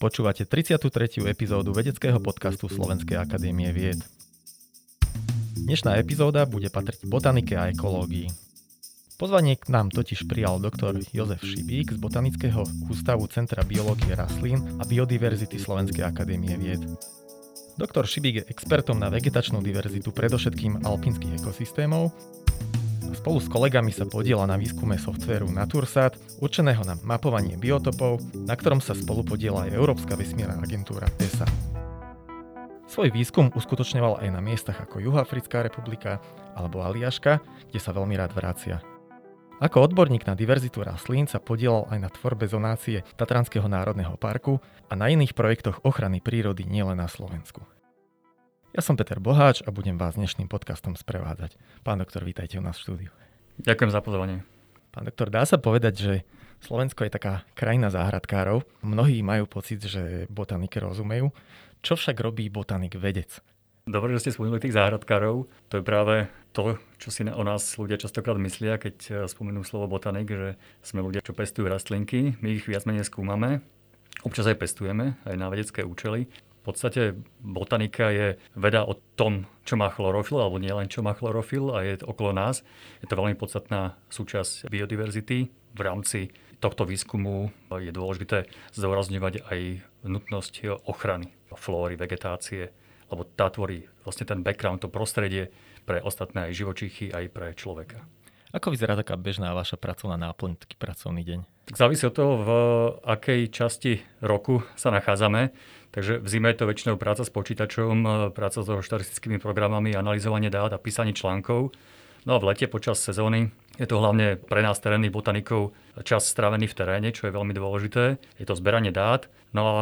Počúvate 33. epizódu vedeckého podcastu Slovenskej akadémie vied. Dnešná epizóda bude patriť botanike a ekológii. Pozvanie k nám totiž prijal doktor Jozef Šibík z Botanického ústavu Centra biológie rastlín a biodiverzity Slovenskej akadémie vied. Doktor Šibík je expertom na vegetačnú diverzitu predovšetkým alpinských ekosystémov Spolu s kolegami sa podiela na výskume softvéru Natursat, určeného na mapovanie biotopov, na ktorom sa spolu podiela aj Európska vesmírna agentúra ESA. Svoj výskum uskutočňoval aj na miestach ako Juhoafrická republika alebo Aliaška, kde sa veľmi rád vracia. Ako odborník na diverzitu rastlín sa podielal aj na tvorbe zonácie Tatranského národného parku a na iných projektoch ochrany prírody nielen na Slovensku. Ja som Peter Boháč a budem vás dnešným podcastom sprevádzať. Pán doktor, vítajte u nás v štúdiu. Ďakujem za pozvanie. Pán doktor, dá sa povedať, že Slovensko je taká krajina záhradkárov. Mnohí majú pocit, že botanike rozumejú. Čo však robí botanik vedec? Dobre, že ste spomenuli tých záhradkárov. To je práve to, čo si o nás ľudia častokrát myslia, keď eh, spomenú slovo botanik, že sme ľudia, čo pestujú rastlinky. My ich viac menej skúmame. Občas aj pestujeme, aj na vedecké účely. V podstate botanika je veda o tom, čo má chlorofil, alebo nie len čo má chlorofil a je okolo nás. Je to veľmi podstatná súčasť biodiverzity. V rámci tohto výskumu je dôležité zdôrazňovať aj nutnosť ochrany flóry, vegetácie, lebo tá tvorí vlastne ten background, to prostredie pre ostatné aj živočichy, aj pre človeka. Ako vyzerá taká bežná vaša pracovná náplň, taký pracovný deň? Tak závisí od toho, v akej časti roku sa nachádzame. Takže v zime je to väčšinou práca s počítačom, práca so štatistickými programami, analyzovanie dát a písanie článkov. No a v lete počas sezóny je to hlavne pre nás terénnych botanikov čas strávený v teréne, čo je veľmi dôležité. Je to zberanie dát. No a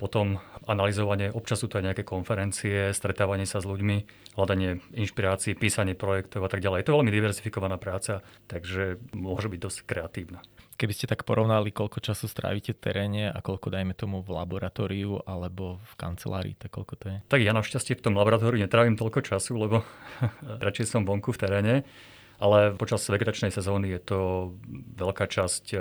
potom analyzovanie, občas sú to aj nejaké konferencie, stretávanie sa s ľuďmi, hľadanie inšpirácií, písanie projektov a tak ďalej. Je to veľmi diverzifikovaná práca, takže môže byť dosť kreatívna. Keby ste tak porovnali, koľko času strávite v teréne a koľko, dajme tomu, v laboratóriu alebo v kancelárii, tak koľko to je? Tak ja našťastie v tom laboratóriu netrávim toľko času, lebo radšej som vonku v teréne ale počas vegetačnej sezóny je to veľká časť e,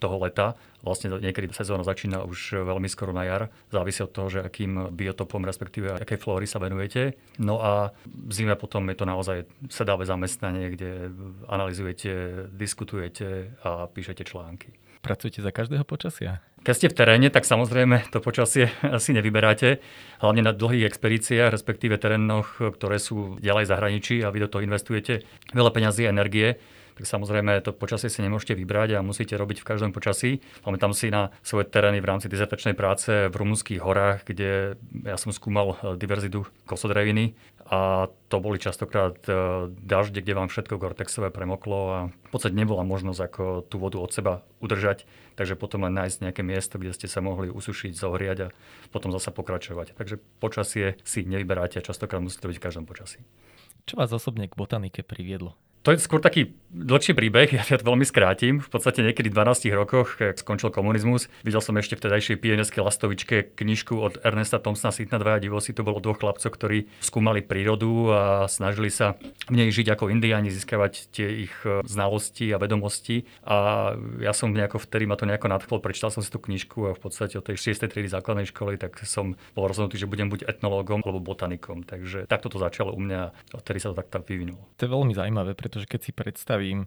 toho leta. Vlastne niekedy sezóna začína už veľmi skoro na jar. Závisí od toho, že akým biotopom, respektíve akej flóry sa venujete. No a v zime potom je to naozaj sedavé zamestnanie, kde analizujete, diskutujete a píšete články. Pracujete za každého počasia? Keď ste v teréne, tak samozrejme to počasie asi nevyberáte. Hlavne na dlhých expedíciách, respektíve terénoch, ktoré sú ďalej zahraničí a vy do toho investujete veľa peňazí a energie tak samozrejme to počasie si nemôžete vybrať a musíte robiť v každom počasí. Tam si na svoje terény v rámci dizertačnej práce v rumunských horách, kde ja som skúmal eh, diverzitu kosodreviny a to boli častokrát eh, dažde, kde vám všetko gortexové premoklo a v podstate nebola možnosť ako tú vodu od seba udržať, takže potom len nájsť nejaké miesto, kde ste sa mohli usušiť, zohriať a potom zasa pokračovať. Takže počasie si nevyberáte a častokrát musíte byť v každom počasí. Čo vás osobne k botanike priviedlo? To je skôr taký dlhší príbeh, ja to veľmi skrátim. V podstate niekedy v 12 rokoch, keď skončil komunizmus, videl som ešte v tedajšej pieneckej lastovičke knižku od Ernesta Thompsona Sitna dvaja divosi. To bolo dvoch chlapcov, ktorí skúmali prírodu a snažili sa v nej žiť ako indiáni, získavať tie ich e, znalosti a vedomosti. A ja som nejako vtedy ma to nejako nadchlo, prečítal som si tú knižku a v podstate od tej 6. triedy základnej školy, tak som bol rozhodnutý, že budem buď etnológom alebo botanikom. Takže takto to začalo u mňa a odtedy sa to tak vyvinulo. To je veľmi zaujímavé, pretože pretože keď si predstavím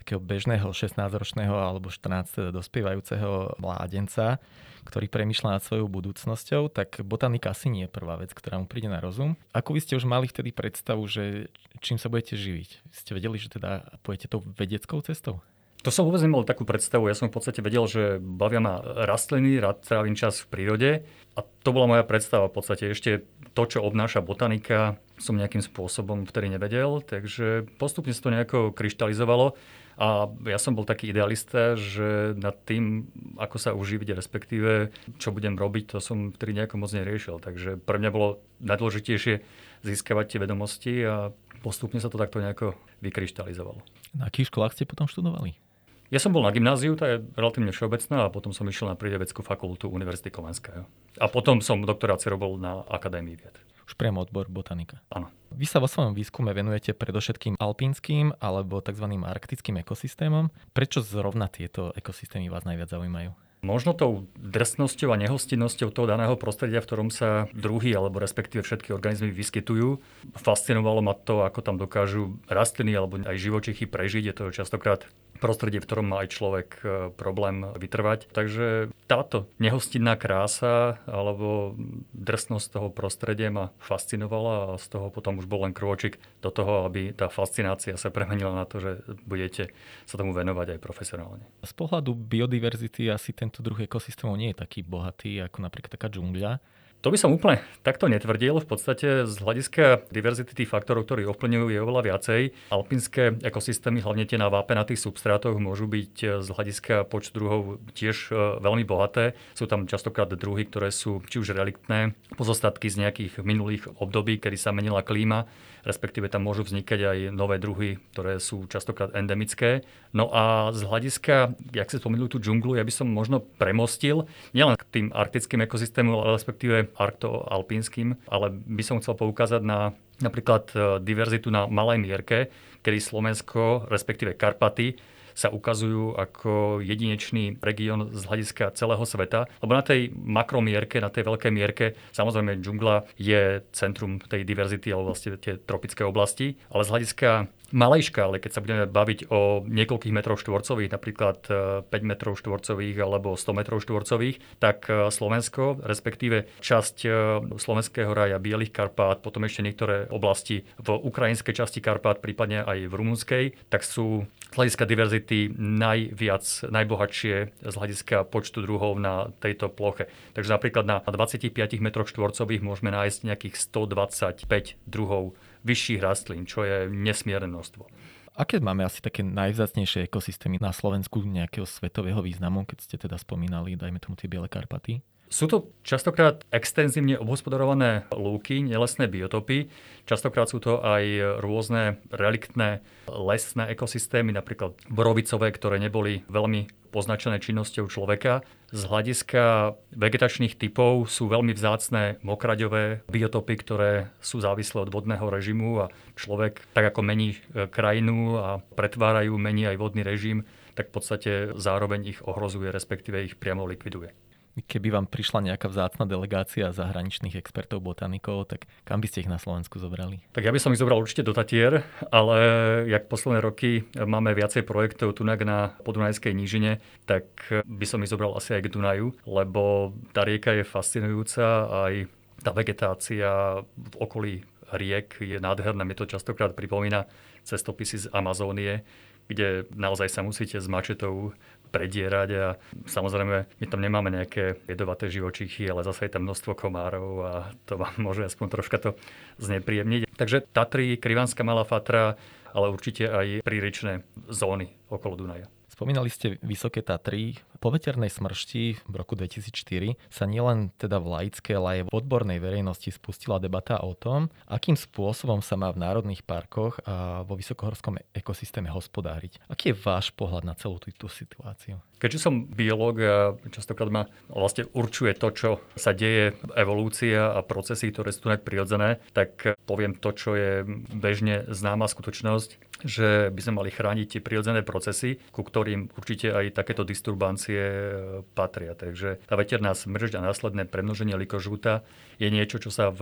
takého bežného 16-ročného alebo 14 teda dospievajúceho mládenca, ktorý premyšľa nad svojou budúcnosťou, tak botanika asi nie je prvá vec, ktorá mu príde na rozum. Ako vy ste už mali vtedy predstavu, že čím sa budete živiť? Ste vedeli, že teda pôjdete tou vedeckou cestou? To som vôbec nemal takú predstavu. Ja som v podstate vedel, že bavia ma rastliny, rád trávim čas v prírode a to bola moja predstava v podstate. Ešte to, čo obnáša botanika, som nejakým spôsobom vtedy nevedel, takže postupne sa to nejako kryštalizovalo a ja som bol taký idealista, že nad tým, ako sa uživiť, respektíve čo budem robiť, to som vtedy nejako moc neriešil. Takže pre mňa bolo najdôležitejšie získavať tie vedomosti a postupne sa to takto nejako vykryštalizovalo. Na akých školách ste potom študovali? Ja som bol na gymnáziu, tá je relatívne všeobecná, a potom som išiel na prírodovedeckú fakultu Univerzity Komenského. A potom som doktorát robil na Akadémii vied. Už priamo odbor botanika. Áno. Vy sa vo svojom výskume venujete predovšetkým alpínskym alebo tzv. arktickým ekosystémom. Prečo zrovna tieto ekosystémy vás najviac zaujímajú? Možno tou drsnosťou a nehostinnosťou toho daného prostredia, v ktorom sa druhy alebo respektíve všetky organizmy vyskytujú. Fascinovalo ma to, ako tam dokážu rastliny alebo aj živočichy prežiť. Je to častokrát prostredie, v ktorom má aj človek e, problém vytrvať. Takže táto nehostinná krása alebo drsnosť toho prostredia ma fascinovala a z toho potom už bol len krôčik do toho, aby tá fascinácia sa premenila na to, že budete sa tomu venovať aj profesionálne. Z pohľadu biodiverzity asi tento druh ekosystémov nie je taký bohatý ako napríklad taká džungľa. To by som úplne takto netvrdil. V podstate z hľadiska diverzity tých faktorov, ktorí ovplyvňujú, je oveľa viacej. Alpinské ekosystémy, hlavne tie na vápenatých substrátoch, môžu byť e, z hľadiska počtu druhov tiež e, veľmi bohaté. Sú tam častokrát druhy, ktoré sú či už reliktné, pozostatky z nejakých minulých období, kedy sa menila klíma, respektíve tam môžu vznikať aj nové druhy, ktoré sú častokrát endemické. No a z hľadiska, jak si spomenuli tú džunglu, ja by som možno premostil nielen k tým arktickým ekosystémom, ale respektíve arktoalpínskym, ale by som chcel poukázať na napríklad e, diverzitu na malej mierke, kedy Slovensko, respektíve Karpaty, sa ukazujú ako jedinečný región z hľadiska celého sveta. Lebo na tej makromierke, na tej veľkej mierke, samozrejme džungla je centrum tej diverzity, alebo vlastne tie tropické oblasti, ale z hľadiska malej škále, keď sa budeme baviť o niekoľkých metrov štvorcových, napríklad 5 e, metrov štvorcových alebo 100 metrov štvorcových, tak e, Slovensko, respektíve časť e, slovenského raja Bielých Karpát, potom ešte niektoré oblasti v ukrajinskej časti Karpát, prípadne aj v rumunskej, tak sú z hľadiska diverzity najviac, najbohatšie z hľadiska počtu druhov na tejto ploche. Takže napríklad na 25 metroch štvorcových môžeme nájsť nejakých 125 druhov vyšších rastlín, čo je nesmierne množstvo. Aké máme asi také najvzácnejšie ekosystémy na Slovensku nejakého svetového významu, keď ste teda spomínali, dajme tomu tie Biele Karpaty? Sú to častokrát extenzívne obhospodarované lúky, nelesné biotopy. Častokrát sú to aj rôzne reliktné lesné ekosystémy, napríklad borovicové, ktoré neboli veľmi poznačené činnosťou človeka. Z hľadiska vegetačných typov sú veľmi vzácne mokraďové biotopy, ktoré sú závislé od vodného režimu a človek, tak ako mení e, krajinu a pretvárajú, mení aj vodný režim, tak v podstate zároveň ich ohrozuje, respektíve ich priamo likviduje. Keby vám prišla nejaká vzácna delegácia zahraničných expertov, botanikov, tak kam by ste ich na Slovensku zobrali? Tak ja by som ich zobral určite do Tatier, ale jak posledné roky máme viacej projektov tu na Podunajskej nížine, tak by som ich zobral asi aj k Dunaju, lebo tá rieka je fascinujúca, aj tá vegetácia v okolí riek je nádherná. Mi to častokrát pripomína cestopisy z Amazónie, kde naozaj sa musíte s mačetou predierať a samozrejme my tam nemáme nejaké jedovaté živočichy, ale zase je tam množstvo komárov a to vám môže aspoň troška to znepríjemniť. Takže Tatry, Krivanská Malá Fatra, ale určite aj príričné zóny okolo Dunaja. Spomínali ste Vysoké Tatry. Po veternej smršti v roku 2004 sa nielen teda v laickej, ale aj v odbornej verejnosti spustila debata o tom, akým spôsobom sa má v národných parkoch a vo vysokohorskom ekosystéme hospodáriť. Aký je váš pohľad na celú túto situáciu? Keďže som biológ a častokrát ma vlastne určuje to, čo sa deje, evolúcia a procesy, ktoré sú tu prirodzené, tak poviem to, čo je bežne známa skutočnosť, že by sme mali chrániť tie prirodzené procesy, ku ktorým určite aj takéto disturbancie e, patria. Takže tá veterná smržť a následné premnoženie likožúta je niečo, čo sa v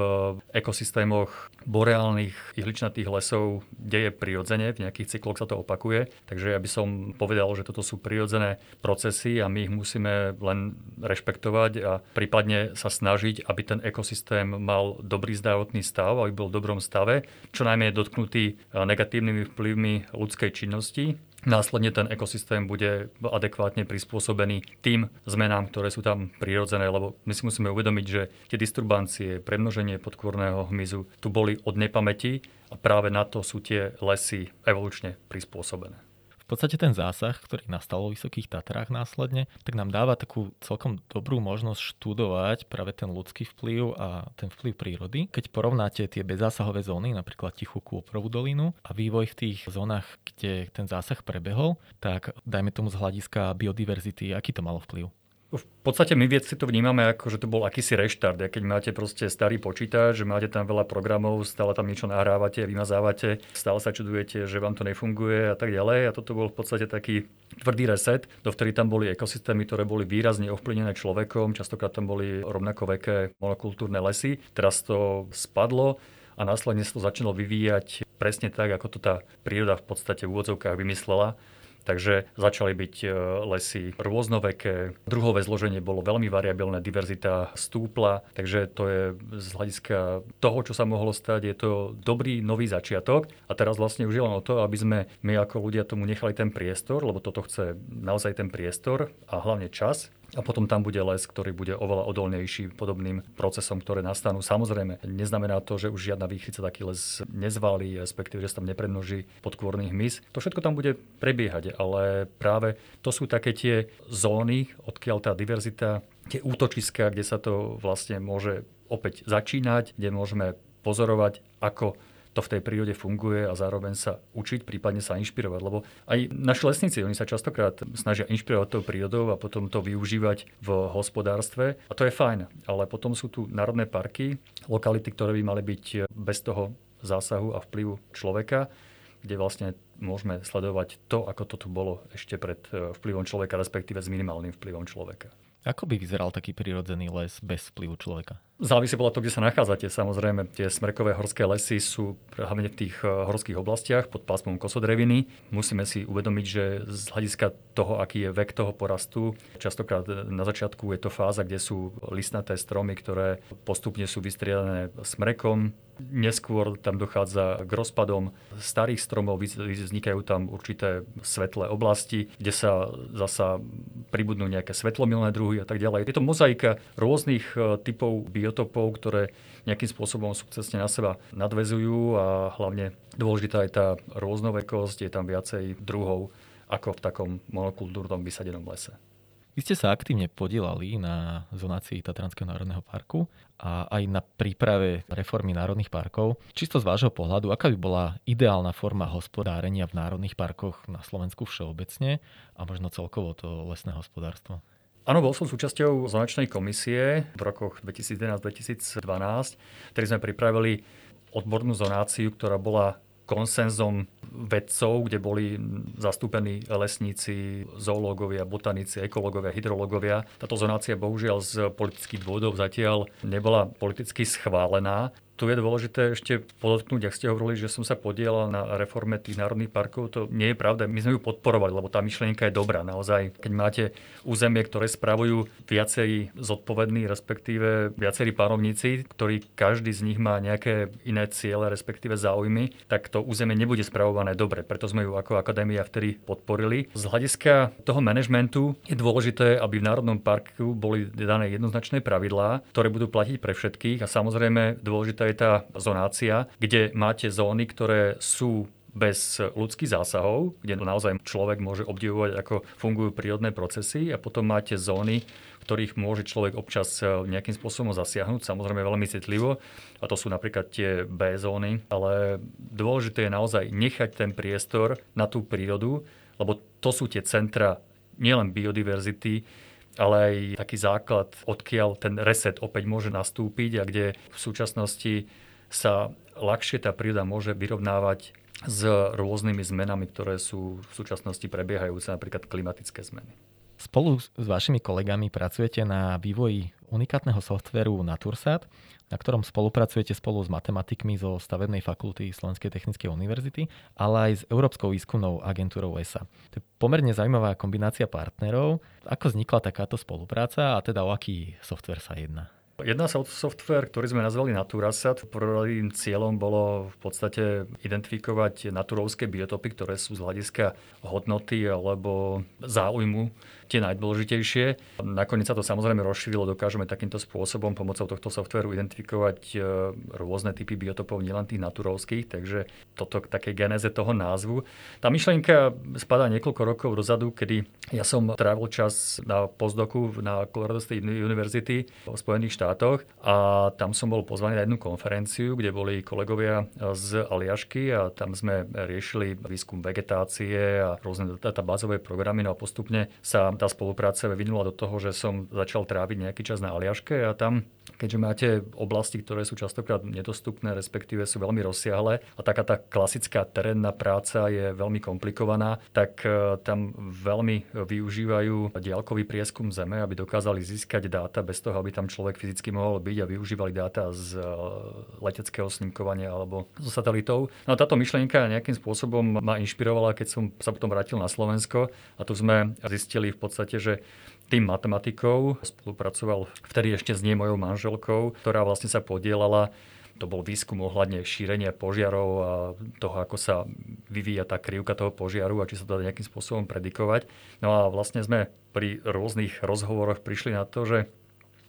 ekosystémoch boreálnych ihličnatých lesov deje prirodzene, v nejakých cykloch sa to opakuje. Takže ja by som povedal, že toto sú prirodzené procesy a my ich musíme len rešpektovať a prípadne sa snažiť, aby ten ekosystém mal dobrý zdravotný stav, aby bol v dobrom stave, čo najmä je dotknutý negatívnymi vplyvmi ľudskej činnosti. Následne ten ekosystém bude adekvátne prispôsobený tým zmenám, ktoré sú tam prirodzené, lebo my si musíme uvedomiť, že tie disturbancie, premnoženie podkvorného hmyzu tu boli od nepamäti a práve na to sú tie lesy evolučne prispôsobené podstate ten zásah, ktorý nastal vo Vysokých Tatrách následne, tak nám dáva takú celkom dobrú možnosť študovať práve ten ľudský vplyv a ten vplyv prírody. Keď porovnáte tie bezzásahové zóny, napríklad Tichú Kôprovú dolinu a vývoj v tých zónach, kde ten zásah prebehol, tak dajme tomu z hľadiska biodiverzity, aký to malo vplyv? V podstate my vedci to vnímame ako, že to bol akýsi reštart. Keď máte proste starý počítač, že máte tam veľa programov, stále tam niečo nahrávate, vymazávate, stále sa čudujete, že vám to nefunguje a tak ďalej. A toto bol v podstate taký tvrdý reset, do ktorých tam boli ekosystémy, ktoré boli výrazne ovplyvnené človekom, častokrát tam boli rovnako veké monokultúrne lesy. Teraz to spadlo a následne sa to začalo vyvíjať presne tak, ako to tá príroda v podstate v úvodzovkách vymyslela Takže začali byť e, lesy rôznoveké, druhové zloženie bolo veľmi variabilné, diverzita stúpla, takže to je z hľadiska toho, čo sa mohlo stať, je to dobrý nový začiatok. A teraz vlastne už je len o to, aby sme my ako ľudia tomu nechali ten priestor, lebo toto chce naozaj ten priestor a hlavne čas, a potom tam bude les, ktorý bude oveľa odolnejší podobným procesom, ktoré nastanú. Samozrejme, neznamená to, že už žiadna výchrica taký les nezvalí, respektíve, že sa tam neprednoží podkôrnych hmyz. To všetko tam bude prebiehať, ale práve to sú také tie zóny, odkiaľ tá diverzita, tie útočiska, kde sa to vlastne môže opäť začínať, kde môžeme pozorovať, ako to v tej prírode funguje a zároveň sa učiť, prípadne sa inšpirovať. Lebo aj naši lesníci, oni sa častokrát snažia inšpirovať tou prírodou a potom to využívať v hospodárstve. A to je fajn. Ale potom sú tu národné parky, lokality, ktoré by mali byť bez toho zásahu a vplyvu človeka, kde vlastne môžeme sledovať to, ako to tu bolo ešte pred vplyvom človeka, respektíve s minimálnym vplyvom človeka. Ako by vyzeral taký prírodzený les bez vplyvu človeka? Závisí podľa toho, kde sa nachádzate. Samozrejme, tie smrkové horské lesy sú hlavne v tých eh, horských oblastiach pod pásmom kosodreviny. Musíme si uvedomiť, že z hľadiska toho, aký je vek toho porastu, častokrát na začiatku je to fáza, kde sú listnaté stromy, ktoré postupne sú vystriedané smrekom, Neskôr tam dochádza k rozpadom starých stromov, vznikajú tam určité svetlé oblasti, kde sa zasa pribudnú nejaké svetlomilné druhy a tak ďalej. Je to mozaika rôznych e, typov biotopov, ktoré nejakým spôsobom sukcesne na seba nadvezujú a hlavne dôležitá je tá rôznovekosť, je tam viacej druhov ako v takom monokultúrnom vysadenom lese. Vy ste sa aktívne podielali na zonácii Tatranského národného parku a aj na príprave reformy národných parkov. Čisto z vášho pohľadu, aká by bola ideálna forma hospodárenia v národných parkoch na Slovensku všeobecne a možno celkovo to lesné hospodárstvo? Áno, bol som súčasťou zonačnej komisie v rokoch 2011-2012, ktorý sme pripravili odbornú zonáciu, ktorá bola konsenzom vedcov, kde boli zastúpení lesníci, zoológovia, botanici, ekológovia, hydrológovia. Táto zonácia bohužiaľ z politických dôvodov zatiaľ nebola politicky schválená tu je dôležité ešte podotknúť, ak ste hovorili, že som sa podielal na reforme tých národných parkov, to nie je pravda. My sme ju podporovali, lebo tá myšlienka je dobrá. Naozaj, keď máte územie, ktoré spravujú viacerí zodpovední, respektíve viacerí pánovníci, ktorí každý z nich má nejaké iné ciele, respektíve záujmy, tak to územie nebude spravované dobre. Preto sme ju ako akadémia vtedy podporili. Z hľadiska toho manažmentu je dôležité, aby v Národnom parku boli dané jednoznačné pravidlá, ktoré budú platiť pre všetkých a samozrejme dôležité je tá zonácia, kde máte zóny, ktoré sú bez ľudských zásahov, kde naozaj človek môže obdivovať, ako fungujú prírodné procesy a potom máte zóny, ktorých môže človek občas e, nejakým spôsobom zasiahnuť, samozrejme veľmi citlivo, a to sú napríklad tie B zóny, ale dôležité je naozaj nechať ten priestor na tú prírodu, lebo to sú tie centra nielen biodiverzity, ale aj taký základ, odkiaľ ten reset opäť môže nastúpiť a kde v súčasnosti sa ľahšie tá príroda môže vyrovnávať s rôznymi zmenami, ktoré sú v súčasnosti prebiehajúce, napríklad klimatické zmeny. Spolu s vašimi kolegami pracujete na vývoji unikátneho softveru Natursat, na ktorom spolupracujete spolu s matematikmi zo stavebnej fakulty Slovenskej technickej univerzity, ale aj s Európskou výskumnou agentúrou ESA. To je pomerne zaujímavá kombinácia partnerov. Ako vznikla takáto spolupráca a teda o aký software sa jedná? Jedná sa o software, ktorý sme nazvali Naturasat. Prvým cieľom bolo v podstate identifikovať naturovské biotopy, ktoré sú z hľadiska hodnoty alebo záujmu tie najdôležitejšie. Nakoniec sa to samozrejme rozšírilo, dokážeme takýmto spôsobom pomocou tohto softveru identifikovať e, rôzne typy biotopov, nielen tých naturovských, takže toto k takej genéze toho názvu. Tá myšlienka spadá niekoľko rokov dozadu, kedy ja som trávil čas na postdoku na Colorado State University v Spojených štátoch a tam som bol pozvaný na jednu konferenciu, kde boli kolegovia z Aliašky a tam sme riešili výskum vegetácie a rôzne databázové programy. No a postupne sa tá spolupráca vyvinula do toho, že som začal tráviť nejaký čas na Aliaške a tam keďže máte oblasti, ktoré sú častokrát nedostupné, respektíve sú veľmi rozsiahle a taká tá klasická terénna práca je veľmi komplikovaná, tak e, tam veľmi využívajú diaľkový prieskum Zeme, aby dokázali získať dáta bez toho, aby tam človek fyzicky mohol byť a využívali dáta z e, leteckého snímkovania alebo zo satelitov. No a táto myšlienka nejakým spôsobom ma inšpirovala, keď som sa potom vrátil na Slovensko a tu sme zistili v podstate, že tým matematikov spolupracoval vtedy ešte s nie mojou manželkou, ktorá vlastne sa podielala to bol výskum ohľadne šírenia požiarov a toho, ako sa vyvíja tá krivka toho požiaru a či sa to dá nejakým spôsobom predikovať. No a vlastne sme pri rôznych rozhovoroch prišli na to, že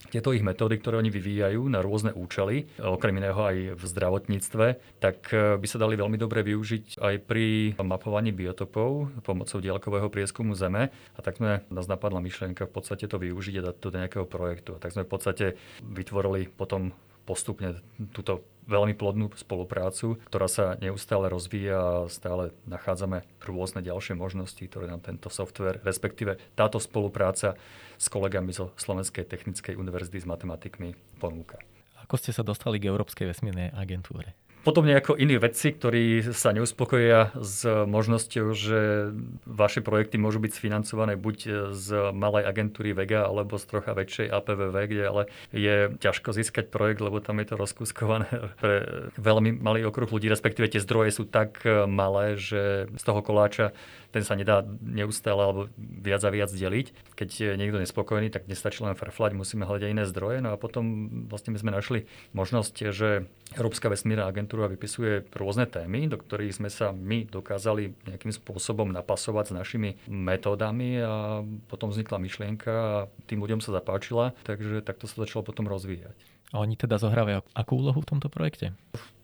tieto ich metódy, ktoré oni vyvíjajú na rôzne účely, okrem iného aj v zdravotníctve, tak e, by sa dali veľmi dobre využiť aj pri mapovaní biotopov pomocou diaľkového prieskumu Zeme. A tak sme nás napadla myšlienka v podstate to využiť a dať to do nejakého projektu. A tak sme v podstate vytvorili potom postupne túto veľmi plodnú spoluprácu, ktorá sa neustále rozvíja a stále nachádzame rôzne ďalšie možnosti, ktoré nám tento software, respektíve táto spolupráca s kolegami zo Slovenskej technickej univerzity s matematikmi ponúka. Ako ste sa dostali k Európskej vesmírnej agentúre? Podobne ako iní vedci, ktorí sa neuspokojia s možnosťou, že vaše projekty môžu byť sfinancované buď z malej agentúry Vega alebo z trocha väčšej APVV, kde ale je ťažko získať projekt, lebo tam je to rozkuskované pre veľmi malý okruh ľudí, respektíve tie zdroje sú tak malé, že z toho koláča ten sa nedá neustále alebo viac a viac deliť. Keď je niekto nespokojný, tak nestačí len frflať, musíme hľadať iné zdroje. No a potom vlastne my sme našli možnosť, že Európska vesmírna agentúra vypisuje rôzne témy, do ktorých sme sa my dokázali nejakým spôsobom napasovať s našimi metódami a potom vznikla myšlienka a tým ľuďom sa zapáčila, takže takto sa začalo potom rozvíjať. A oni teda zohrávajú akú úlohu v tomto projekte?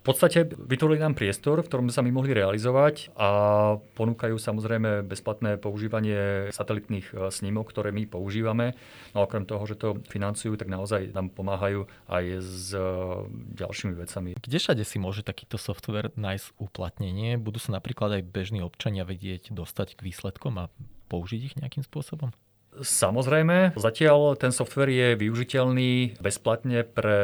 Podstate vytvorili nám priestor, v ktorom sa my mohli realizovať a ponúkajú samozrejme bezplatné používanie satelitných e, snímok, ktoré my používame. No okrem toho, že to financujú, tak naozaj nám pomáhajú aj s e, ďalšími vecami. Kde všade si môže takýto software nájsť uplatnenie? Budú sa napríklad aj bežní občania vedieť dostať k výsledkom a použiť ich nejakým spôsobom? Samozrejme, zatiaľ ten software je využiteľný bezplatne pre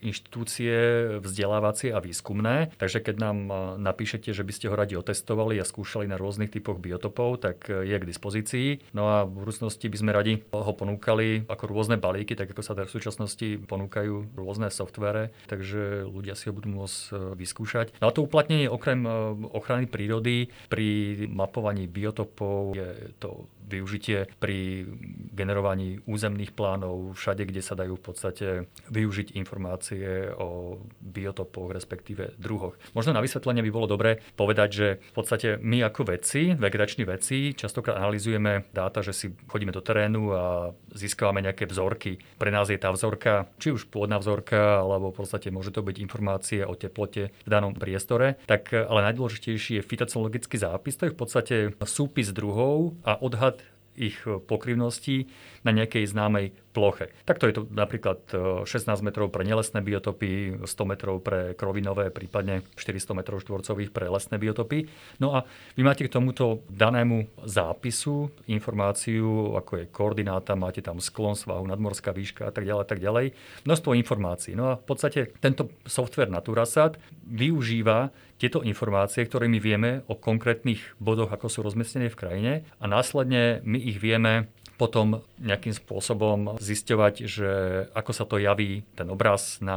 inštitúcie vzdelávacie a výskumné, takže keď nám napíšete, že by ste ho radi otestovali a skúšali na rôznych typoch biotopov, tak je k dispozícii. No a v budúcnosti by sme radi ho ponúkali ako rôzne balíky, tak ako sa v súčasnosti ponúkajú rôzne softvere, takže ľudia si ho budú môcť e, vyskúšať. No a to uplatnenie okrem e, ochrany prírody pri mapovaní biotopov je to využitie pri generovaní územných plánov, všade, kde sa dajú v podstate využiť informácie o biotopoch, respektíve druhoch. Možno na vysvetlenie by bolo dobre povedať, že v podstate my ako vedci, vegetační vedci, častokrát analizujeme dáta, že si chodíme do terénu a získavame nejaké vzorky. Pre nás je tá vzorka, či už pôvodná vzorka, alebo v podstate môže to byť informácie o teplote v danom priestore. Tak ale najdôležitejší je fitocnologický zápis, to je v podstate súpis druhov a odhad ich pokrivností na nejakej známej ploche. Takto je to napríklad 16 e, metrov pre nelesné biotopy, 100 metrov pre krovinové, prípadne 400 metrov štvorcových pre lesné biotopy. No a vy máte k tomuto danému zápisu informáciu, ako je koordináta, máte tam sklon svahu, nadmorská výška a tak ďalej, tak ďalej. Množstvo informácií. No a v podstate tento software Naturasat využíva tieto informácie, ktoré my vieme o konkrétnych bodoch, ako sú rozmiestnené v krajine a následne my ich vieme potom nejakým spôsobom zisťovať, že ako sa to javí ten obraz na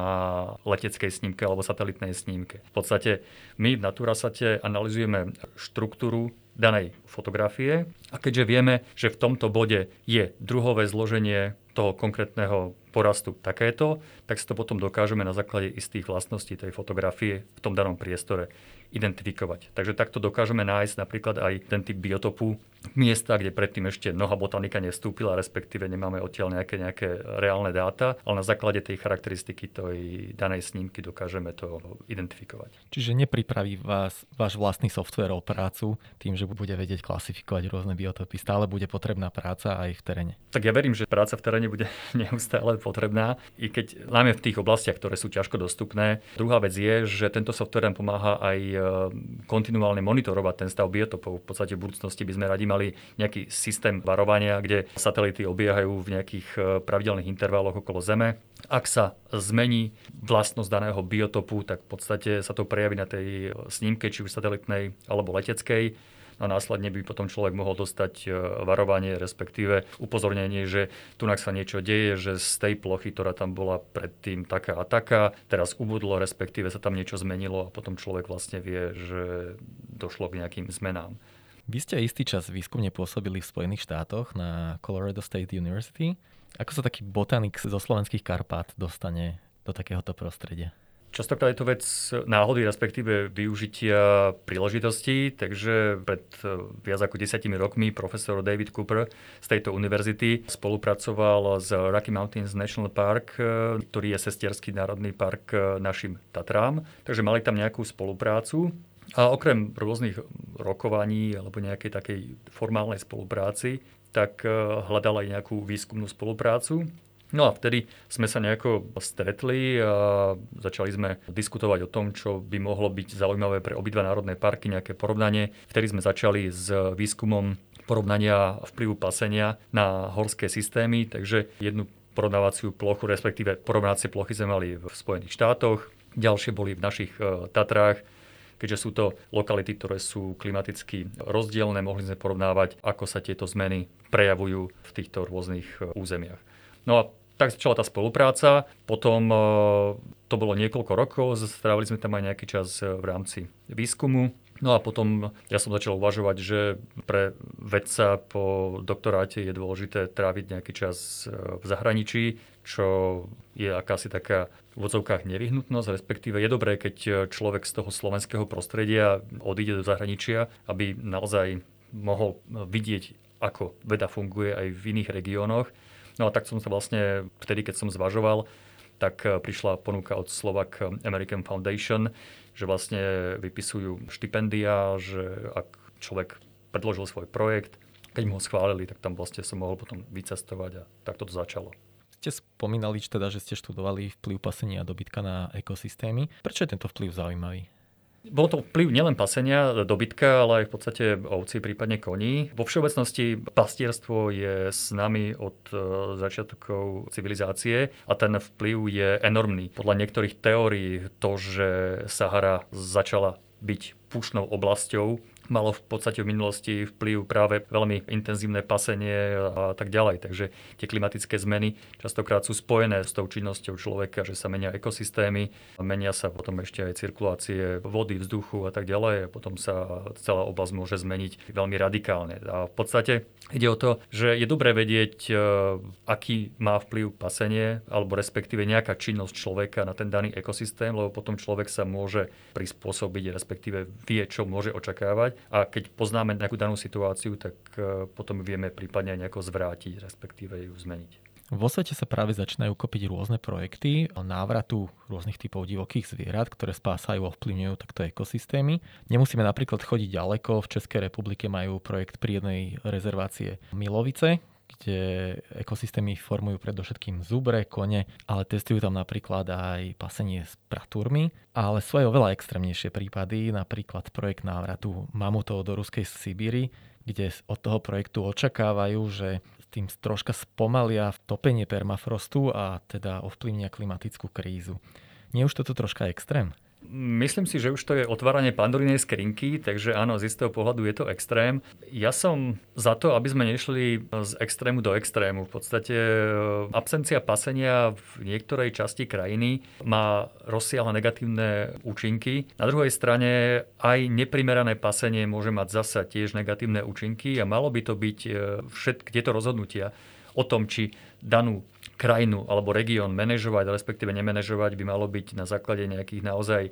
leteckej snímke alebo satelitnej snímke. V podstate my v Naturasate analizujeme štruktúru danej fotografie a keďže vieme, že v tomto bode je druhové zloženie toho konkrétneho porastu takéto, tak si to potom dokážeme na základe istých vlastností tej fotografie v tom danom priestore identifikovať. Takže takto dokážeme nájsť napríklad aj ten typ biotopu miesta, kde predtým ešte mnoha botanika nestúpila, respektíve nemáme odtiaľ nejaké, nejaké reálne dáta, ale na základe tej charakteristiky tej danej snímky dokážeme to identifikovať. Čiže nepripraví vás váš vlastný software o prácu tým, že bude vedieť klasifikovať rôzne biotopy. Stále bude potrebná práca aj v teréne. Tak ja verím, že práca v teréne bude neustále potrebná, i keď najmä v tých oblastiach, ktoré sú ťažko dostupné. Druhá vec je, že tento software nám pomáha aj kontinuálne monitorovať ten stav biotopov. V podstate v budúcnosti by sme radi mali nejaký systém varovania, kde satelity obiehajú v nejakých e, pravidelných intervaloch okolo Zeme. Ak sa zmení vlastnosť daného biotopu, tak v podstate sa to prejaví na tej snímke, či už satelitnej alebo leteckej a následne by potom človek mohol dostať e, varovanie, respektíve upozornenie, že tu sa niečo deje, že z tej plochy, ktorá tam bola predtým taká a taká, teraz ubudlo, respektíve sa tam niečo zmenilo a potom človek vlastne vie, že došlo k nejakým zmenám. Vy ste istý čas výskumne pôsobili v Spojených štátoch na Colorado State University. Ako sa taký botanik zo slovenských Karpát dostane do takéhoto prostredia? Častokrát je to vec náhody, respektíve využitia príležitostí, takže pred eh, viac ako desiatimi rokmi profesor David Cooper z tejto univerzity spolupracoval s Rocky Mountains National Park, eh, ktorý je sestierský národný park eh, našim Tatrám, takže mali tam nejakú spoluprácu. A okrem rôznych rokovaní alebo nejakej takej formálnej spolupráci, tak hľadala aj nejakú výskumnú spoluprácu. No a vtedy sme sa nejako stretli a začali sme diskutovať o tom, čo by mohlo byť zaujímavé pre obidva národné parky, nejaké porovnanie. Vtedy sme začali s výskumom porovnania vplyvu pasenia na horské systémy, takže jednu porovnávaciu plochu, respektíve porovnávacie plochy sme mali v Spojených štátoch, ďalšie boli v našich e, Tatrách, keďže sú to lokality, ktoré sú klimaticky rozdielne, mohli sme porovnávať, ako sa tieto zmeny prejavujú v týchto rôznych e, územiach. No a tak začala tá spolupráca, potom e, to bolo niekoľko rokov, strávili sme tam aj nejaký čas e, v rámci výskumu. No a potom ja som začal uvažovať, že pre vedca po doktoráte je dôležité tráviť nejaký čas e, v zahraničí, čo je akási taká v odzovkách nevyhnutnosť, respektíve je dobré, keď človek z toho slovenského prostredia odíde do zahraničia, aby naozaj mohol vidieť, ako veda funguje aj v iných regiónoch No a tak som sa vlastne, vtedy keď som zvažoval, tak eh, prišla ponuka od Slovak American Foundation, že vlastne vypisujú štipendia, že ak človek predložil svoj projekt, keď mu ho schválili, tak tam vlastne som mohol potom vycestovať a tak to začalo. Ste spomínali teda, že ste študovali vplyv pasenia dobytka na ekosystémy. Prečo je tento vplyv zaujímavý? Bol to vplyv nielen pasenia dobytka, ale aj v podstate ovci, prípadne koní. Vo všeobecnosti pastierstvo je s nami od e, začiatkov civilizácie a ten vplyv je enormný. Podľa niektorých teórií to, že Sahara začala byť púšnou oblasťou, malo v podstate v minulosti vplyv práve veľmi intenzívne pasenie a tak ďalej. Takže tie klimatické zmeny častokrát sú spojené s tou činnosťou človeka, že sa menia ekosystémy, menia sa potom ešte aj cirkulácie vody, vzduchu a tak ďalej a potom sa celá oblasť môže zmeniť veľmi radikálne. A v podstate ide o to, že je dobré vedieť, e, aký má vplyv pasenie alebo respektíve nejaká činnosť človeka na ten daný ekosystém, lebo potom človek sa môže prispôsobiť, respektíve vie, čo môže očakávať a keď poznáme nejakú danú situáciu, tak e, potom vieme prípadne nejako zvrátiť, respektíve ju zmeniť. Vo svete sa práve začínajú kopiť rôzne projekty návratu rôznych typov divokých zvierat, ktoré spásajú a ovplyvňujú takto ekosystémy. Nemusíme napríklad chodiť ďaleko. V Českej republike majú projekt prírodnej rezervácie Milovice, kde ekosystémy formujú predovšetkým zubre, kone, ale testujú tam napríklad aj pasenie s pratúrmi. Ale sú aj oveľa extrémnejšie prípady, napríklad projekt návratu mamutov do ruskej Sibíry, kde od toho projektu očakávajú, že tým troška spomalia topenie permafrostu a teda ovplyvnia klimatickú krízu. Nie už toto troška extrém? Myslím si, že už to je otváranie pandorinej skrinky, takže áno, z istého pohľadu je to extrém. Ja som za to, aby sme nešli z extrému do extrému. V podstate e, absencia pasenia v niektorej časti krajiny má rozsiahle negatívne účinky. Na druhej strane aj neprimerané pasenie môže mať zasa tiež negatívne účinky a malo by to byť e, všetky tieto rozhodnutia o tom, či danú krajinu alebo región manažovať, respektíve nemenežovať, by malo byť na základe nejakých naozaj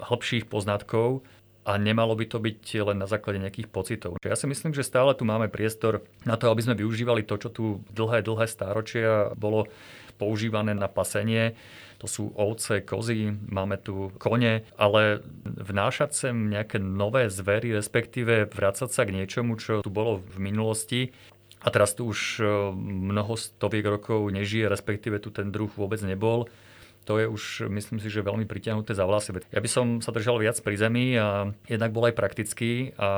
hĺbších poznatkov a nemalo by to byť len na základe nejakých pocitov. Ja si myslím, že stále tu máme priestor na to, aby sme využívali to, čo tu dlhé, dlhé stáročia bolo používané na pasenie. To sú ovce, kozy, máme tu kone, ale vnášať sem nejaké nové zvery, respektíve vrácať sa k niečomu, čo tu bolo v minulosti, a teraz tu už mnoho stoviek rokov nežije, respektíve tu ten druh vôbec nebol to je už, myslím si, že veľmi pritiahnuté za vlasy. Ja by som sa držal viac pri zemi a jednak bol aj praktický a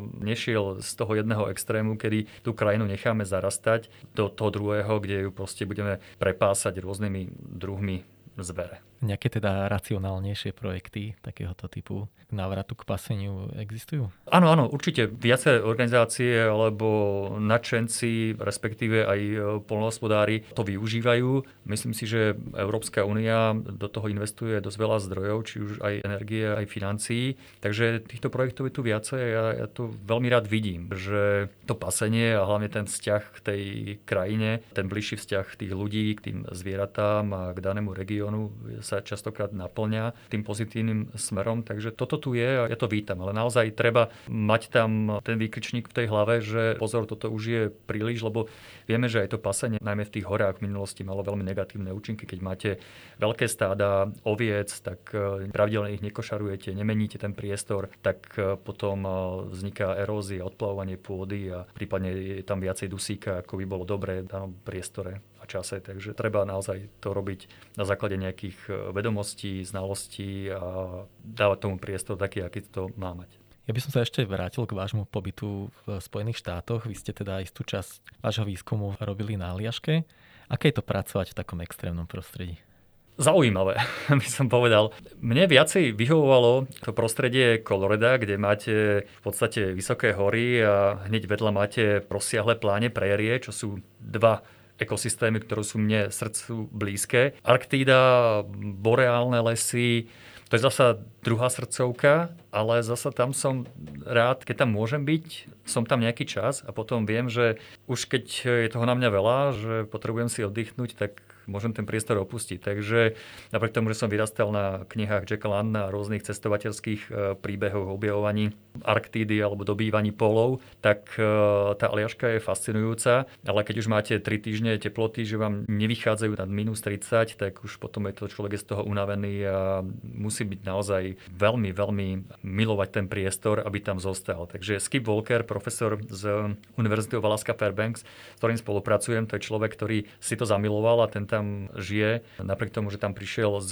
nešiel z toho jedného extrému, kedy tú krajinu necháme zarastať do toho druhého, kde ju proste budeme prepásať rôznymi druhmi zvere. Nejaké teda racionálnejšie projekty takéhoto typu k návratu k paseniu existujú? Áno, áno, určite. Viaceré organizácie alebo nadšenci, respektíve aj e, polnohospodári to využívajú. Myslím si, že Európska únia do toho investuje dosť veľa zdrojov, či už aj energie, aj financií. Takže týchto projektov je tu viacej a ja, ja to veľmi rád vidím, že to pasenie a hlavne ten vzťah k tej krajine, ten bližší vzťah tých ľudí k tým zvieratám a k danému regiónu sa častokrát naplňa tým pozitívnym smerom. Takže toto tu je a ja to vítam, ale naozaj treba mať tam ten výkričník v tej hlave, že pozor, toto už je príliš, lebo vieme, že aj to pasenie, najmä v tých horách v minulosti, malo veľmi negatívne účinky. Keď máte veľké stáda oviec, tak e, pravidelne ich nekošarujete, nemeníte ten priestor, tak e, potom e, vzniká erózia, odplavovanie pôdy a prípadne je tam viacej dusíka, ako by bolo dobré v danom priestore čase. Takže treba naozaj to robiť na základe nejakých e, vedomostí, znalostí a dávať tomu priestor taký, aký to má mať. Ja by som sa ešte vrátil k vášmu pobytu v Spojených štátoch. Vy ste teda istú časť vášho výskumu robili na Aliaške. Aké je to pracovať v takom extrémnom prostredí? Zaujímavé, by som povedal. Mne viacej vyhovovalo to prostredie Coloreda, kde máte v podstate vysoké hory a hneď vedľa máte rozsiahle pláne prérie, čo sú dva ekosystémy, ktoré sú mne srdcu blízke. Arktída, boreálne lesy, to je zasa druhá srdcovka, ale zasa tam som rád, keď tam môžem byť, som tam nejaký čas a potom viem, že už keď je toho na mňa veľa, že potrebujem si oddychnúť, tak môžem ten priestor opustiť. Takže napriek tomu, že som vyrastal na knihách Jacka Landa a rôznych cestovateľských e, príbehov, objavovaní Arktídy alebo dobývaní polov, tak e, tá Aliaška je fascinujúca, ale keď už máte 3 týždne teploty, že vám nevychádzajú nad minus 30, tak už potom je to človek z toho unavený a musí byť naozaj veľmi, veľmi milovať ten priestor, aby tam zostal. Takže Skip Walker, profesor z Univerzity of Alaska Fairbanks, s ktorým spolupracujem, to je človek, ktorý si to zamiloval a ten tam žije, napriek tomu, že tam prišiel z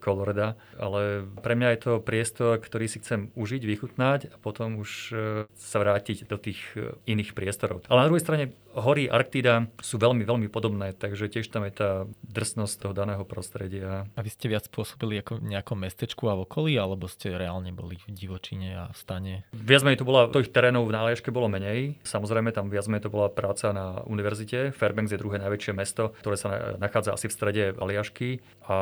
Coloreda. Ale pre mňa je to priestor, ktorý si chcem užiť, vychutnať a potom už e, sa vrátiť do tých e, iných priestorov. Ale na druhej strane hory Arktida sú veľmi, veľmi podobné, takže tiež tam je tá drsnosť toho daného prostredia. A vy ste viac pôsobili ako v nejakom mestečku a v okolí, alebo ste reálne boli v divočine a v stane? Viac menej to bola, tých terénov v Náliaške bolo menej. Samozrejme, tam viac menej to bola práca na univerzite. Fairbanks je druhé najväčšie mesto, ktoré sa nachádza asi v strede Aliašky a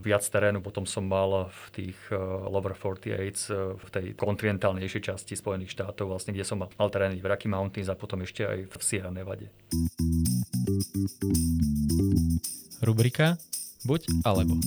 viac terénu potom som mal v tých uh, Lower 48 uh, v tej kontinentálnejšej časti Spojených štátov, vlastne, kde som mal, mal terény v Rocky Mountains a potom ešte aj v Sierra a nevade. Rubrika Buď alebo.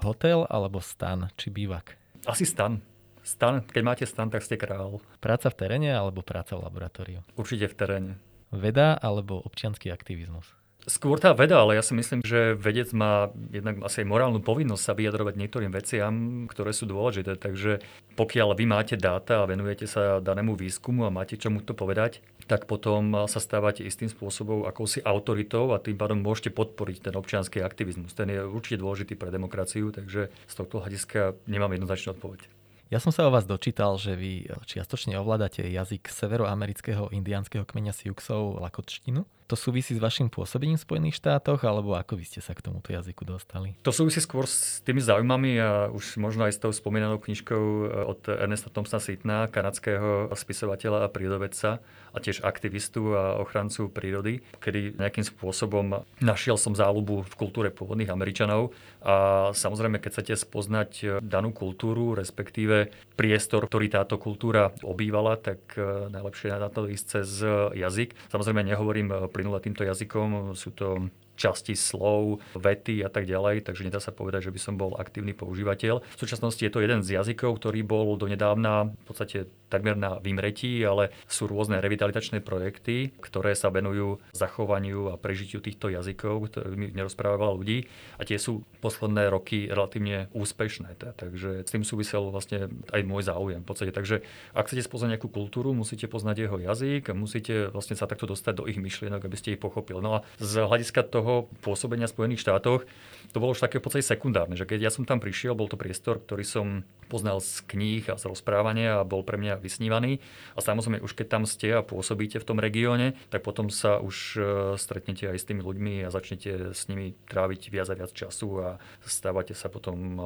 Hotel alebo stan, či bývak? Asi stan. Stan, keď máte stan, tak ste král. Práca v teréne alebo práca v laboratóriu? Určite v teréne. Veda alebo občianský aktivizmus? Skôr tá veda, ale ja si myslím, že vedec má jednak asi aj morálnu povinnosť sa vyjadrovať niektorým veciam, ktoré sú dôležité. Takže pokiaľ vy máte dáta a venujete sa danému výskumu a máte čomu to povedať, tak potom sa stávate istým spôsobom akousi autoritou a tým pádom môžete podporiť ten občianský aktivizmus. Ten je určite dôležitý pre demokraciu, takže z tohto hľadiska nemám jednoznačnú odpoveď. Ja som sa o vás dočítal, že vy čiastočne ovládate jazyk severoamerického indiánskeho kmeňa Siuxov lakotštinu. To súvisí s vašim pôsobením v Spojených štátoch, alebo ako vy ste sa k tomuto jazyku dostali? To súvisí skôr s tými zaujímami a už možno aj s tou spomínanou knižkou eh, od Ernesta Thompsona Sitna, kanadského spisovateľa a prírodovedca a tiež aktivistu a ochrancu prírody, kedy nejakým spôsobom našiel som záľubu v kultúre pôvodných Američanov a samozrejme, keď chcete spoznať eh, danú kultúru, respektíve priestor, ktorý táto kultúra obývala, tak eh, najlepšie na to ísť cez jazyk. Samozrejme nehovorím plynule týmto jazykom. Sú to časti slov, vety a tak ďalej, takže nedá sa povedať, že by som bol aktívny používateľ. V súčasnosti je to jeden z jazykov, ktorý bol donedávna v podstate takmer na vymretí, ale sú rôzne revitalizačné projekty, ktoré sa venujú zachovaniu a prežitiu týchto jazykov, ktorými nerozpráva veľa ľudí a tie sú posledné roky relatívne úspešné. Takže s tým súvisel vlastne aj môj záujem. V podstate. Takže ak chcete spoznať nejakú kultúru, musíte poznať jeho jazyk a musíte vlastne sa takto dostať do ich myšlienok, aby ste ich pochopili. No a z hľadiska toho toho pôsobenia v Spojených štátoch, to bolo už také v podstate sekundárne, že keď ja som tam prišiel, bol to priestor, ktorý som poznal z kníh a z rozprávania a bol pre mňa vysnívaný. A samozrejme, už keď tam ste a pôsobíte v tom regióne, tak potom sa už e, stretnete aj s tými ľuďmi a začnete s nimi tráviť viac a viac času a stávate sa potom e,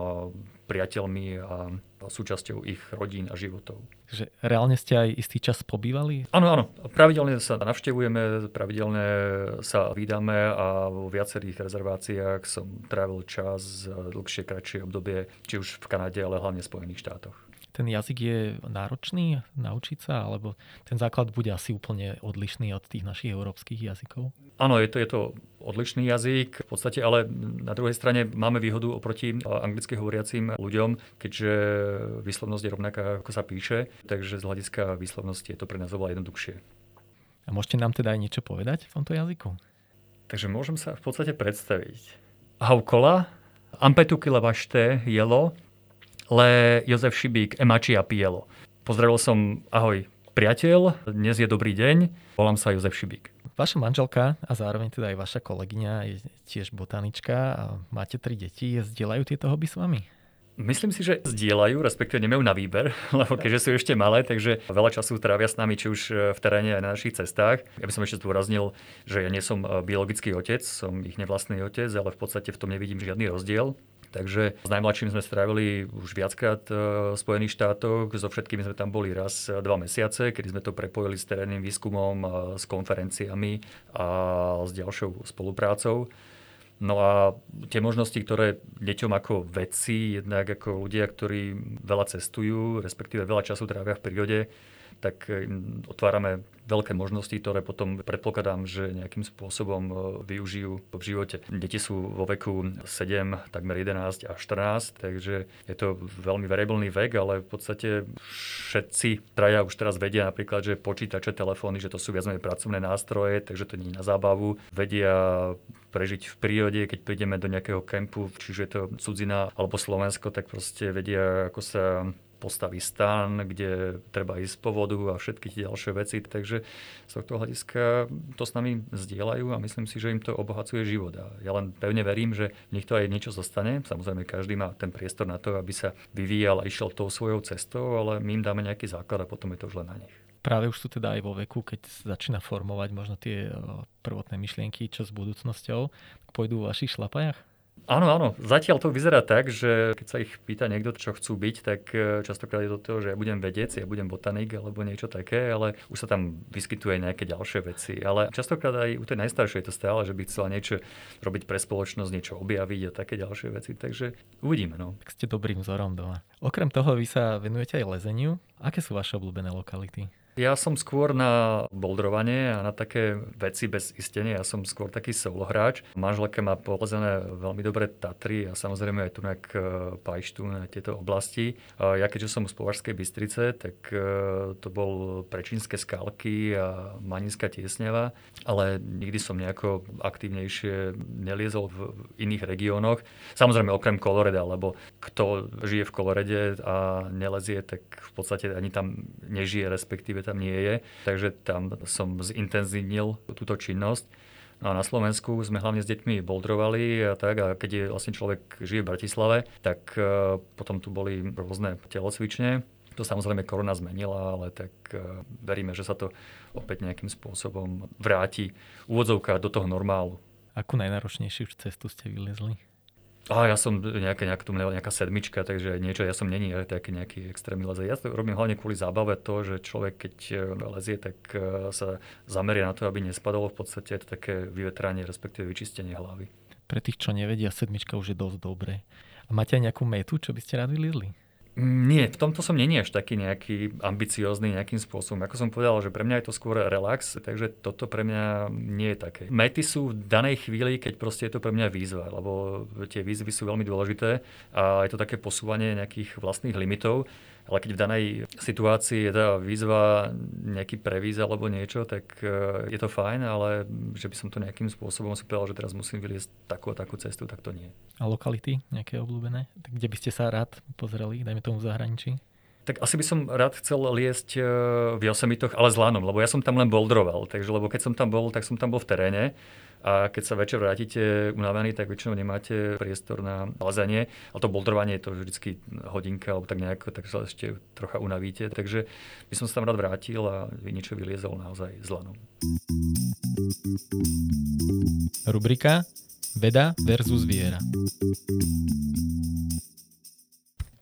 priateľmi a súčasťou ich rodín a životov. Takže reálne ste aj istý čas pobývali? Áno, áno. Pravidelne sa navštevujeme, pravidelne sa vydáme a vo viacerých rezerváciách som trávil čas, dlhšie, kratšie obdobie, či už v Kanade, ale hlavne v Spojených štátoch ten jazyk je náročný naučiť sa, alebo ten základ bude asi úplne odlišný od tých našich európskych jazykov? Áno, je to, je to odlišný jazyk v podstate, ale na druhej strane máme výhodu oproti anglicky hovoriacim ľuďom, keďže výslovnosť je rovnaká, ako sa píše, takže z hľadiska výslovnosti je to pre nás oveľa jednoduchšie. A môžete nám teda aj niečo povedať v tomto jazyku? Takže môžem sa v podstate predstaviť. Haukola, ampetukile vašte jelo, le Jozef Šibík, Emači a Pielo. Pozdravil som, ahoj priateľ, dnes je dobrý deň, volám sa Jozef Šibík. Vaša manželka a zároveň teda aj vaša kolegyňa je tiež botanička a máte tri deti. Zdieľajú tieto hobby s vami? Myslím si, že zdieľajú, respektíve nemajú na výber, lebo keďže sú ešte malé, takže veľa času trávia s nami, či už v teréne aj na našich cestách. Ja by som ešte zdôraznil, že ja nie som biologický otec, som ich nevlastný otec, ale v podstate v tom nevidím žiadny rozdiel. Takže s najmladším sme strávili už viackrát e, v Spojených štátoch, so všetkými sme tam boli raz e, dva mesiace, kedy sme to prepojili s terénnym výskumom, s konferenciami a s ďalšou spoluprácou. No a tie možnosti, ktoré deťom ako vedci, jednak ako ľudia, ktorí veľa cestujú, respektíve veľa času trávia v prírode, tak otvárame veľké možnosti, ktoré potom predpokladám, že nejakým spôsobom e, využijú v živote. Deti sú vo veku 7, takmer 11 a 14, takže je to veľmi variabilný vek, ale v podstate všetci traja už teraz vedia napríklad, že počítače, telefóny, že to sú viac menej pracovné nástroje, takže to nie je na zábavu. Vedia prežiť v prírode, keď prídeme do nejakého kempu, čiže je to cudzina alebo Slovensko, tak proste vedia, ako sa postaví stan, kde treba ísť po vodu a všetky tie ďalšie veci. Takže z tohto hľadiska to s nami zdieľajú a myslím si, že im to obohacuje život. A ja len pevne verím, že nech to aj niečo zostane. Samozrejme, každý má ten priestor na to, aby sa vyvíjal a išiel tou svojou cestou, ale my im dáme nejaký základ a potom je to už len na nich. Práve už sú teda aj vo veku, keď začína formovať možno tie prvotné myšlienky, čo s budúcnosťou, pôjdu v vašich šlapajach? Áno, áno. Zatiaľ to vyzerá tak, že keď sa ich pýta niekto, čo chcú byť, tak e, častokrát je to toho, že ja budem vedec, ja budem botanik alebo niečo také, ale už sa tam vyskytuje nejaké ďalšie veci. Ale častokrát aj u tej najstaršej to stále, že by chcela niečo robiť pre spoločnosť, niečo objaviť a také ďalšie veci. Takže uvidíme. No. Tak ste dobrým vzorom doma. Okrem toho vy sa venujete aj lezeniu. Aké sú vaše obľúbené lokality? Ja som skôr na boldrovanie a na také veci bez istenia. Ja som skôr taký solo hráč. Manželka má polezené veľmi dobré Tatry a samozrejme aj tu na Pajštu, na tieto oblasti. Ja keďže som z Považskej Bystrice, tak e, to bol Prečínske skalky a Maninská tiesňava, ale nikdy som nejako aktívnejšie neliezol v iných regiónoch. Samozrejme okrem Koloreda, lebo kto žije v Kolorede a nelezie, tak v podstate ani tam nežije, respektíve tam nie je. Takže tam som zintenzívnil túto činnosť. No a na Slovensku sme hlavne s deťmi boldrovali a tak. A keď je vlastne človek žije v Bratislave, tak e, potom tu boli rôzne telocvične. To samozrejme korona zmenila, ale tak e, veríme, že sa to opäť nejakým spôsobom vráti úvodzovka do toho normálu. Akú najnáročnejšiu cestu ste vylezli? A ja som nejaká, nejaká, nejaká sedmička, takže niečo, ja som není taký nejaký extrémny lezie. Ja to robím hlavne kvôli zábave to, že človek keď e, lezie, tak e, sa zameria na to, aby nespadol. V podstate to také vyvetranie, respektíve vyčistenie hlavy. Pre tých, čo nevedia, sedmička už je dosť dobré. A máte aj nejakú metu, čo by ste rád vyliezli? Nie, v tomto som není až taký nejaký ambiciózny nejakým spôsobom. Ako som povedal, že pre mňa je to skôr relax, takže toto pre mňa nie je také. Mety sú v danej chvíli, keď proste je to pre mňa výzva, lebo tie výzvy sú veľmi dôležité a je to také posúvanie nejakých vlastných limitov. Ale keď v danej situácii je tá výzva nejaký prevíz alebo niečo, tak e, je to fajn, ale že by som to nejakým spôsobom si povedal, že teraz musím vyliesť takú a takú cestu, tak to nie. A lokality nejaké obľúbené? Tak kde by ste sa rád pozreli, dajme tomu v zahraničí? Tak asi by som rád chcel liesť e, v Yosemitoch, ale s lanom, lebo ja som tam len boldroval. Takže lebo keď som tam bol, tak som tam bol v teréne a keď sa večer vrátite unavený, tak väčšinou nemáte priestor na lazanie. Ale to boldrovanie je to vždycky hodinka alebo tak nejako, tak sa ešte trocha unavíte. Takže by som sa tam rád vrátil a niečo vyliezol naozaj s lanom. Rubrika Veda versus viera.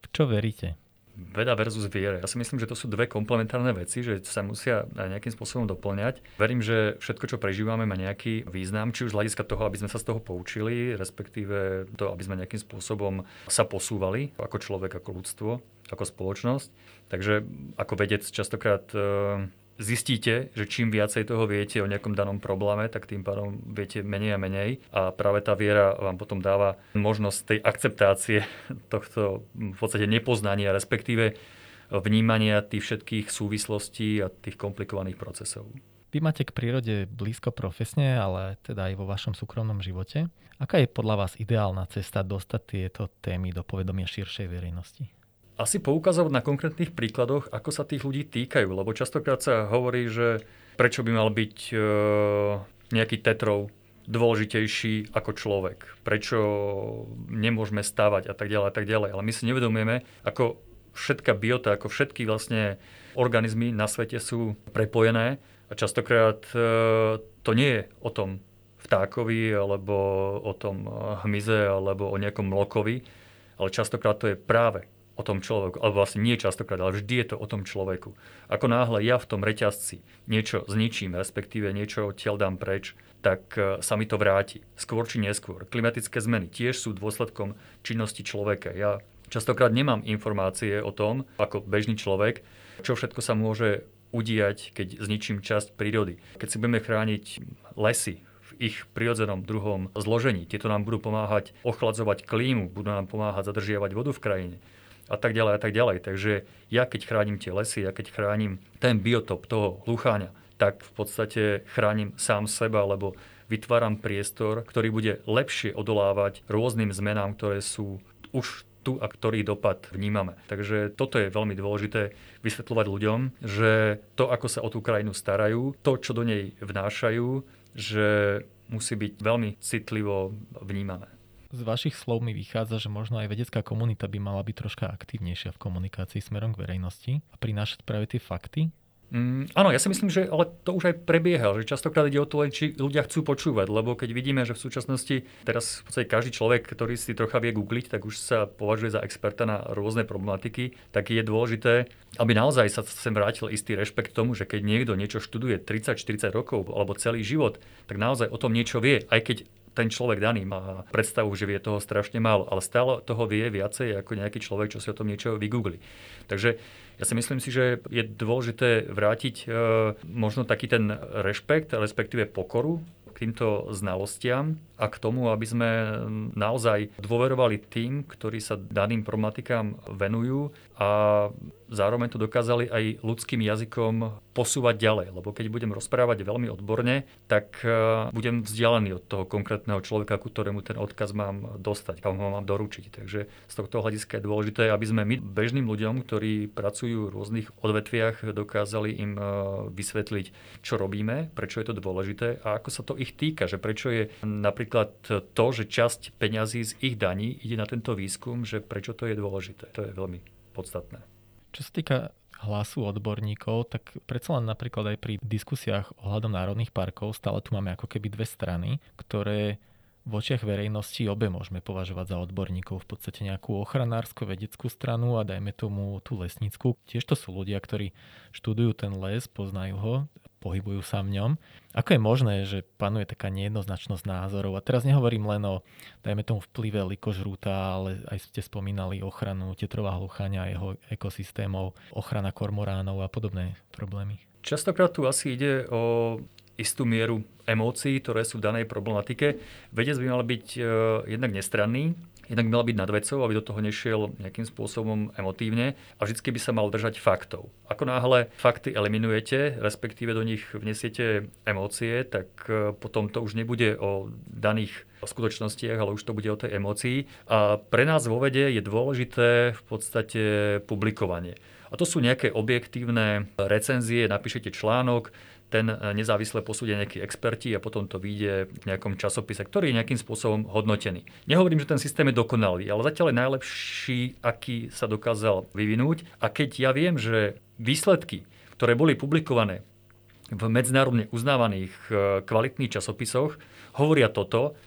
V čo veríte? Veda versus viera. Ja si myslím, že to sú dve komplementárne veci, že sa musia nejakým spôsobom doplňať. Verím, že všetko, čo prežívame, má nejaký význam, či už z hľadiska toho, aby sme sa z toho poučili, respektíve to, aby sme nejakým spôsobom sa posúvali ako človek, ako ľudstvo, ako spoločnosť. Takže ako vedec častokrát zistíte, že čím viacej toho viete o nejakom danom probléme, tak tým pádom viete menej a menej. A práve tá viera vám potom dáva možnosť tej akceptácie tohto v podstate nepoznania, respektíve vnímania tých všetkých súvislostí a tých komplikovaných procesov. Vy máte k prírode blízko profesne, ale teda aj vo vašom súkromnom živote. Aká je podľa vás ideálna cesta dostať tieto témy do povedomia širšej verejnosti? Asi poukazovať na konkrétnych príkladoch, ako sa tých ľudí týkajú, lebo častokrát sa hovorí, že prečo by mal byť e, nejaký tetrov dôležitejší ako človek, prečo nemôžeme stávať a tak ďalej a tak ďalej. Ale my si nevedomujeme, ako všetká biota, ako všetky vlastne organizmy na svete sú prepojené a častokrát e, to nie je o tom vtákovi alebo o tom hmyze alebo o nejakom mlokovi, ale častokrát to je práve o tom človeku, alebo vlastne nie častokrát, ale vždy je to o tom človeku. Ako náhle ja v tom reťazci niečo zničím, respektíve niečo odtiaľ dám preč, tak e, sa mi to vráti. Skôr či neskôr. Klimatické zmeny tiež sú dôsledkom činnosti človeka. Ja častokrát nemám informácie o tom, ako bežný človek, čo všetko sa môže udiať, keď zničím časť prírody. Keď si budeme chrániť lesy, v ich prirodzenom druhom zložení. Tieto nám budú pomáhať ochladzovať klímu, budú nám pomáhať zadržiavať vodu v krajine a tak ďalej a tak ďalej. Takže ja keď chránim tie lesy, ja keď chránim ten biotop toho lucháňa, tak v podstate chránim sám seba, lebo vytváram priestor, ktorý bude lepšie odolávať rôznym zmenám, ktoré sú už tu a ktorý dopad vnímame. Takže toto je veľmi dôležité vysvetľovať ľuďom, že to, ako sa o tú krajinu starajú, to, čo do nej vnášajú, že musí byť veľmi citlivo vnímané z vašich slov mi vychádza, že možno aj vedecká komunita by mala byť troška aktívnejšia v komunikácii smerom k verejnosti a prinášať práve tie fakty, Mm, áno, ja si myslím, že ale to už aj prebieha, že častokrát ide o to, či ľudia chcú počúvať, lebo keď vidíme, že v súčasnosti teraz v podstate každý človek, ktorý si trocha vie googliť, tak už sa považuje za experta na rôzne problematiky, tak je dôležité, aby naozaj sa sem vrátil istý rešpekt tomu, že keď niekto niečo študuje 30-40 rokov alebo celý život, tak naozaj o tom niečo vie, aj keď ten človek daný má predstavu, že vie toho strašne málo, ale stále toho vie viacej ako nejaký človek, čo si o tom niečo vygoogli. Takže ja si myslím si, že je dôležité vrátiť e, možno taký ten rešpekt, respektíve pokoru k týmto znalostiam a k tomu, aby sme naozaj dôverovali tým, ktorí sa daným problematikám venujú a zároveň to dokázali aj ľudským jazykom posúvať ďalej. Lebo keď budem rozprávať veľmi odborne, tak e, budem vzdialený od toho konkrétneho človeka, ku ktorému ten odkaz mám dostať, kam ho mám doručiť. Takže z tohto hľadiska je dôležité, aby sme my bežným ľuďom, ktorí pracujú v rôznych odvetviach, dokázali im e, vysvetliť, čo robíme, prečo je to dôležité a ako sa to ich týka, že prečo je napríklad to, že časť peňazí z ich daní ide na tento výskum, že prečo to je dôležité. To je veľmi podstatné. Čo sa týka hlasu odborníkov, tak predsa len napríklad aj pri diskusiách ohľadom národných parkov stále tu máme ako keby dve strany, ktoré v očiach verejnosti obe môžeme považovať za odborníkov, v podstate nejakú ochranársko vedeckú stranu a dajme tomu tú lesnícku. Tiež to sú ľudia, ktorí študujú ten les, poznajú ho. Pohybujú sa v ňom. Ako je možné, že panuje taká nejednoznačnosť názorov? A teraz nehovorím len o, dajme tomu, vplyve likožrúta, ale aj ste spomínali ochranu tetrova hluchania a jeho ekosystémov, ochrana kormoránov a podobné problémy. Častokrát tu asi ide o istú mieru emócií, ktoré sú v danej problematike. Vedec by mal byť e, jednak nestranný, jednak by mal byť nad vecou, aby do toho nešiel nejakým spôsobom emotívne a vždy by sa mal držať faktov. Ako náhle fakty eliminujete, respektíve do nich vnesiete emócie, tak e, potom to už nebude o daných skutočnostiach, ale už to bude o tej emócii. A pre nás vo vede je dôležité v podstate publikovanie. A to sú nejaké objektívne recenzie, napíšete článok, ten e, nezávisle posúdia nejakí experti a potom to vyjde v nejakom časopise, ktorý je nejakým spôsobom hodnotený. Nehovorím, že ten systém je dokonalý, ale zatiaľ je najlepší, aký sa dokázal vyvinúť. A keď ja viem, že výsledky, ktoré boli publikované v medzinárodne uznávaných e, kvalitných časopisoch, hovoria toto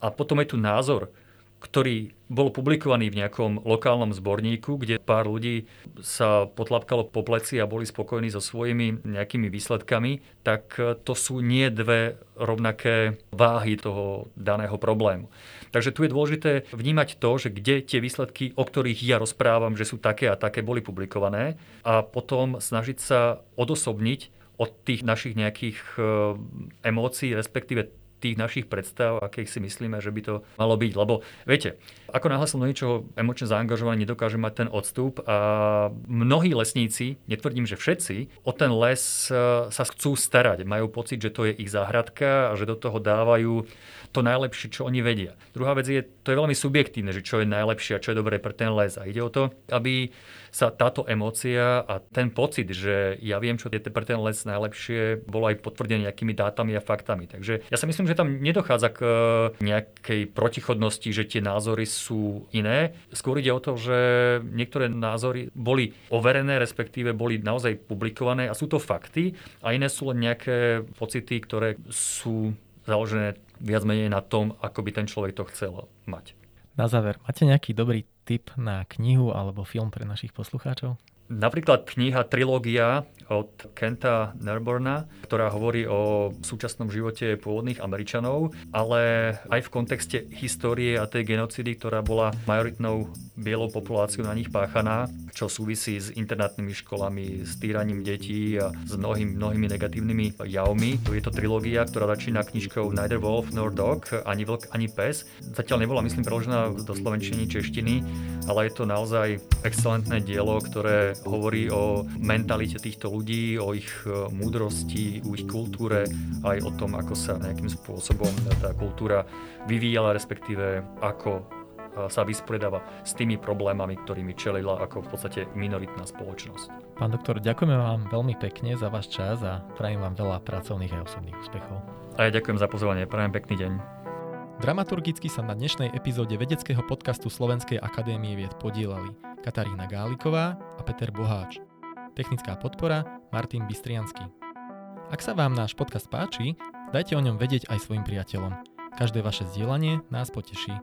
a potom je tu názor ktorý bol publikovaný v nejakom lokálnom zborníku, kde pár ľudí sa potlapkalo po pleci a boli spokojní so svojimi nejakými výsledkami, tak to sú nie dve rovnaké váhy toho daného problému. Takže tu je dôležité vnímať to, že kde tie výsledky, o ktorých ja rozprávam, že sú také a také, boli publikované a potom snažiť sa odosobniť od tých našich nejakých eh, emócií, respektíve tých našich predstav, akých si myslíme, že by to malo byť. Lebo viete, ako náhle som do niečoho emočne zaangažovaný, nedokáže mať ten odstup a mnohí lesníci, netvrdím, že všetci, o ten les e, sa chcú starať. Majú pocit, že to je ich záhradka a že do toho dávajú to najlepšie, čo oni vedia. Druhá vec je, to je veľmi subjektívne, že čo je najlepšie a čo je dobré pre ten les. A ide o to, aby sa táto emócia a ten pocit, že ja viem, čo je pre ten les najlepšie, bolo aj potvrdené nejakými dátami a faktami. Takže ja si myslím, že tam nedochádza k e, nejakej protichodnosti, že tie názory sú iné. Skôr ide o to, že niektoré názory boli overené, respektíve boli naozaj publikované a sú to fakty a iné sú len nejaké pocity, ktoré sú založené viac menej na tom, ako by ten človek to chcel mať. Na záver, máte nejaký dobrý tip na knihu alebo film pre našich poslucháčov? Napríklad kniha Trilógia od Kenta Nerborna, ktorá hovorí o súčasnom živote pôvodných Američanov, ale aj v kontexte histórie a tej genocidy, ktorá bola majoritnou bielou populáciou na nich páchaná, čo súvisí s internátnymi školami, s týraním detí a s mnohými, mnohými negatívnymi javmi. Je to trilógia, ktorá začína knižkou Neither Wolf nor Dog, ani vlk, ani pes. Zatiaľ nebola, myslím, preložená do slovenčiny, češtiny, ale je to naozaj excelentné dielo, ktoré hovorí o mentalite týchto ľudí, o ich e, múdrosti, o ich kultúre, aj o tom, ako sa nejakým spôsobom tá kultúra vyvíjala, respektíve ako e, sa vysporiadáva s tými problémami, ktorými čelila ako v podstate minoritná spoločnosť. Pán doktor, ďakujeme vám veľmi pekne za váš čas a prajem vám veľa pracovných a osobných úspechov. A ja ďakujem za pozvanie, prajem pekný deň. Dramaturgicky sa na dnešnej epizóde vedeckého podcastu Slovenskej akadémie vied podielali Katarína Gáliková a Peter Boháč. Technická podpora Martin Bystriansky. Ak sa vám náš podcast páči, dajte o ňom vedieť aj svojim priateľom. Každé vaše zdieľanie nás poteší.